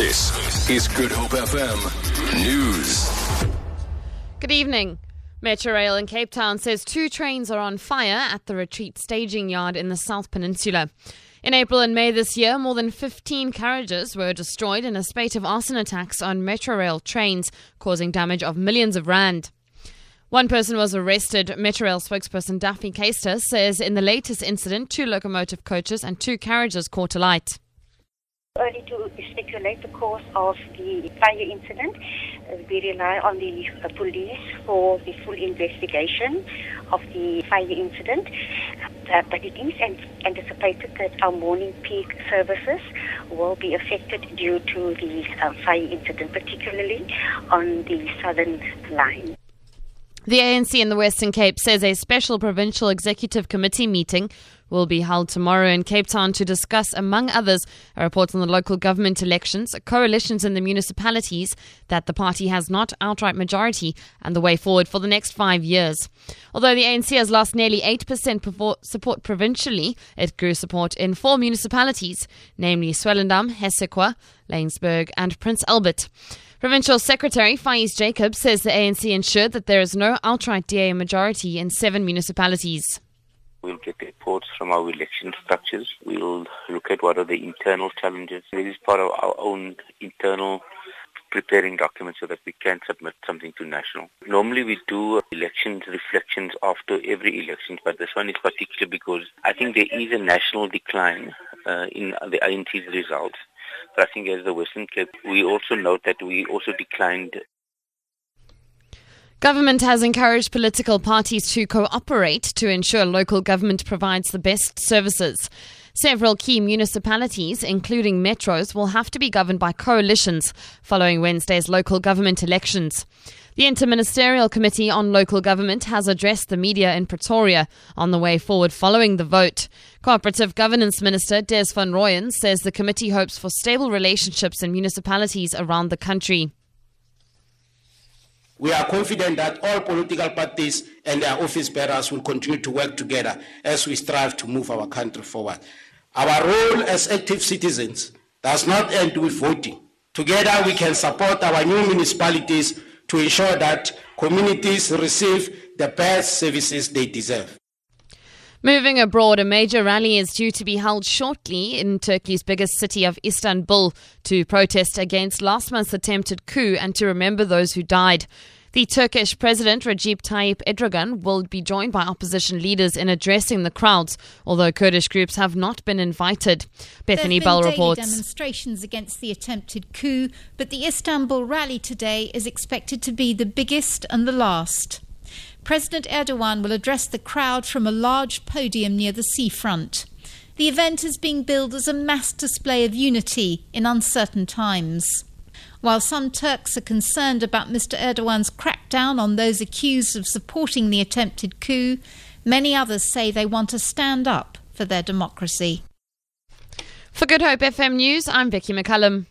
This is Good Hope FM News. Good evening. Metrorail in Cape Town says two trains are on fire at the Retreat staging yard in the South Peninsula. In April and May this year, more than 15 carriages were destroyed in a spate of arson attacks on Metrorail trains, causing damage of millions of rand. One person was arrested. Metrorail spokesperson Daphne Keister says in the latest incident, two locomotive coaches and two carriages caught alight. Early to speculate the cause of the fire incident. Uh, we rely on the uh, police for the full investigation of the fire incident. Uh, but it is anticipated that our morning peak services will be affected due to the fire incident, particularly on the southern line. The ANC in the Western Cape says a special provincial executive committee meeting will be held tomorrow in Cape Town to discuss, among others, a report on the local government elections, coalitions in the municipalities that the party has not outright majority, and the way forward for the next five years. Although the ANC has lost nearly 8% support provincially, it grew support in four municipalities, namely Swellendam, Hessequa, Laingsburg, and Prince Albert. Provincial Secretary Faiz Jacob says the ANC ensured that there is no outright DA majority in seven municipalities. We'll get reports from our election structures. We'll look at what are the internal challenges. This is part of our own internal preparing documents so that we can submit something to national. Normally we do elections reflections after every election, but this one is particular because I think there is a national decline uh, in the ANC's results. As the Western Cape, we also note that we also declined Government has encouraged political parties to cooperate to ensure local government provides the best services. Several key municipalities, including metros, will have to be governed by coalitions following Wednesday's local government elections. The Interministerial Committee on Local Government has addressed the media in Pretoria on the way forward following the vote. Cooperative Governance Minister Des van Rooyen says the committee hopes for stable relationships in municipalities around the country. We are confident that all political parties and their office bearers will continue to work together as we strive to move our country forward. Our role as active citizens does not end with voting. Together, we can support our new municipalities to ensure that communities receive the best services they deserve. Moving abroad, a major rally is due to be held shortly in Turkey's biggest city of Istanbul to protest against last month's attempted coup and to remember those who died. The Turkish President Recep Tayyip Erdogan will be joined by opposition leaders in addressing the crowds, although Kurdish groups have not been invited. Bethany There have Bell reports. demonstrations against the attempted coup, but the Istanbul rally today is expected to be the biggest and the last. President Erdogan will address the crowd from a large podium near the seafront. The event is being billed as a mass display of unity in uncertain times. While some Turks are concerned about Mr. Erdogan's crackdown on those accused of supporting the attempted coup, many others say they want to stand up for their democracy. For Good Hope FM News, I'm Vicky McCullum.